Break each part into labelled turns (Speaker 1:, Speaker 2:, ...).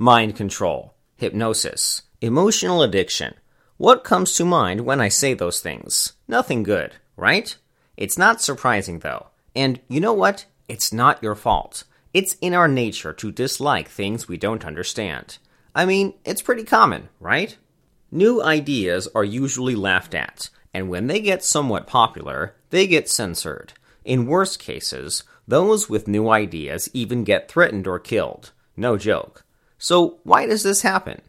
Speaker 1: Mind control, hypnosis, emotional addiction. What comes to mind when I say those things? Nothing good, right? It's not surprising though. And you know what? It's not your fault. It's in our nature to dislike things we don't understand. I mean, it's pretty common, right? New ideas are usually laughed at, and when they get somewhat popular, they get censored. In worst cases, those with new ideas even get threatened or killed. No joke. So, why does this happen?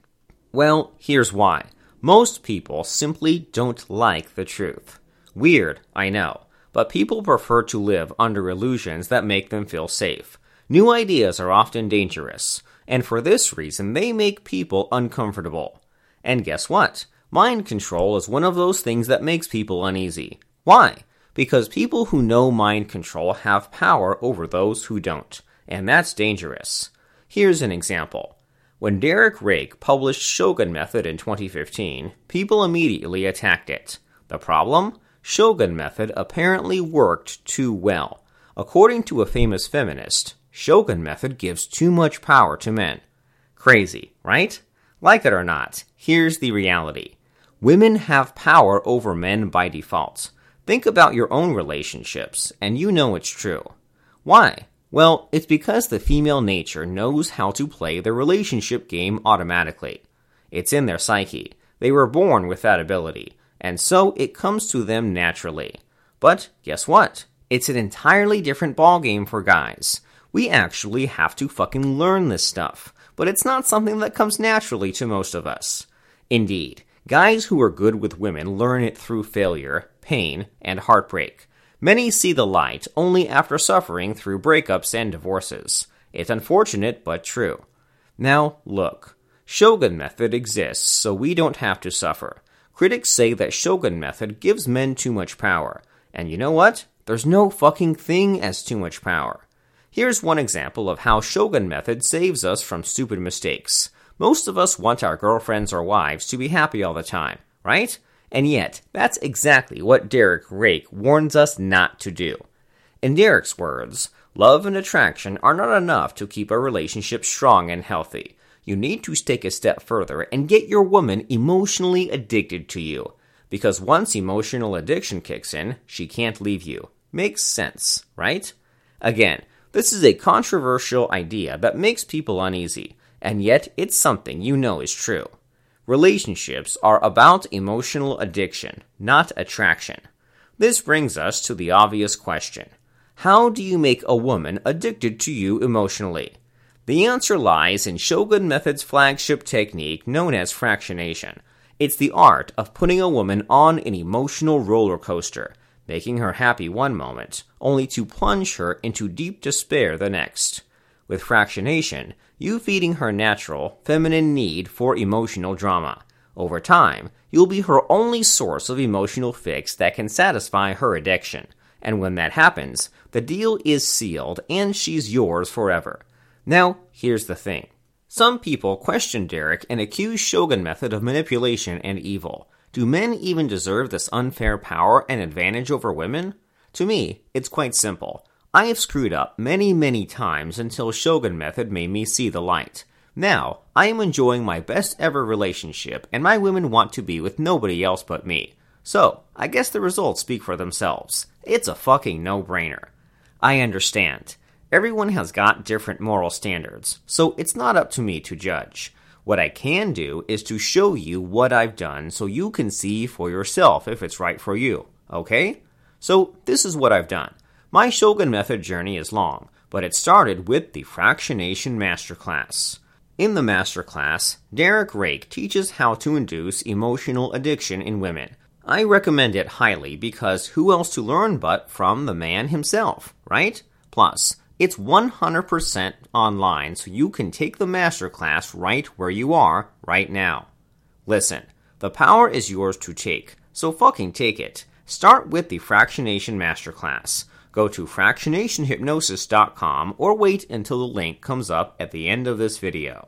Speaker 1: Well, here's why. Most people simply don't like the truth. Weird, I know but people prefer to live under illusions that make them feel safe. New ideas are often dangerous, and for this reason, they make people uncomfortable. And guess what? Mind control is one of those things that makes people uneasy. Why? Because people who know mind control have power over those who don't, and that's dangerous. Here's an example. When Derek Rake published Shogun Method in 2015, people immediately attacked it. The problem? Shogun method apparently worked too well. According to a famous feminist, Shogun method gives too much power to men. Crazy, right? Like it or not, here's the reality. Women have power over men by default. Think about your own relationships, and you know it's true. Why? Well, it's because the female nature knows how to play the relationship game automatically. It's in their psyche. They were born with that ability and so it comes to them naturally. But guess what? It's an entirely different ballgame for guys. We actually have to fucking learn this stuff, but it's not something that comes naturally to most of us. Indeed, guys who are good with women learn it through failure, pain, and heartbreak. Many see the light only after suffering through breakups and divorces. It's unfortunate, but true. Now, look. Shogun method exists so we don't have to suffer. Critics say that Shogun method gives men too much power. And you know what? There's no fucking thing as too much power. Here's one example of how Shogun method saves us from stupid mistakes. Most of us want our girlfriends or wives to be happy all the time, right? And yet, that's exactly what Derek Rake warns us not to do. In Derek's words, love and attraction are not enough to keep a relationship strong and healthy you need to take a step further and get your woman emotionally addicted to you. Because once emotional addiction kicks in, she can't leave you. Makes sense, right? Again, this is a controversial idea that makes people uneasy, and yet it's something you know is true. Relationships are about emotional addiction, not attraction. This brings us to the obvious question How do you make a woman addicted to you emotionally? The answer lies in Shogun Method's flagship technique known as fractionation. It's the art of putting a woman on an emotional roller coaster, making her happy one moment, only to plunge her into deep despair the next. With fractionation, you feeding her natural, feminine need for emotional drama. Over time, you'll be her only source of emotional fix that can satisfy her addiction. And when that happens, the deal is sealed and she's yours forever. Now, here's the thing. Some people question Derek and accuse Shogun method of manipulation and evil. Do men even deserve this unfair power and advantage over women? To me, it's quite simple. I have screwed up many, many times until Shogun method made me see the light. Now, I am enjoying my best ever relationship, and my women want to be with nobody else but me. So, I guess the results speak for themselves. It's a fucking no brainer. I understand. Everyone has got different moral standards, so it's not up to me to judge. What I can do is to show you what I've done so you can see for yourself if it's right for you, okay? So, this is what I've done. My Shogun method journey is long, but it started with the Fractionation Masterclass. In the masterclass, Derek Rake teaches how to induce emotional addiction in women. I recommend it highly because who else to learn but from the man himself, right? Plus, it's 100% online, so you can take the masterclass right where you are right now. Listen, the power is yours to take, so fucking take it. Start with the Fractionation Masterclass. Go to fractionationhypnosis.com or wait until the link comes up at the end of this video.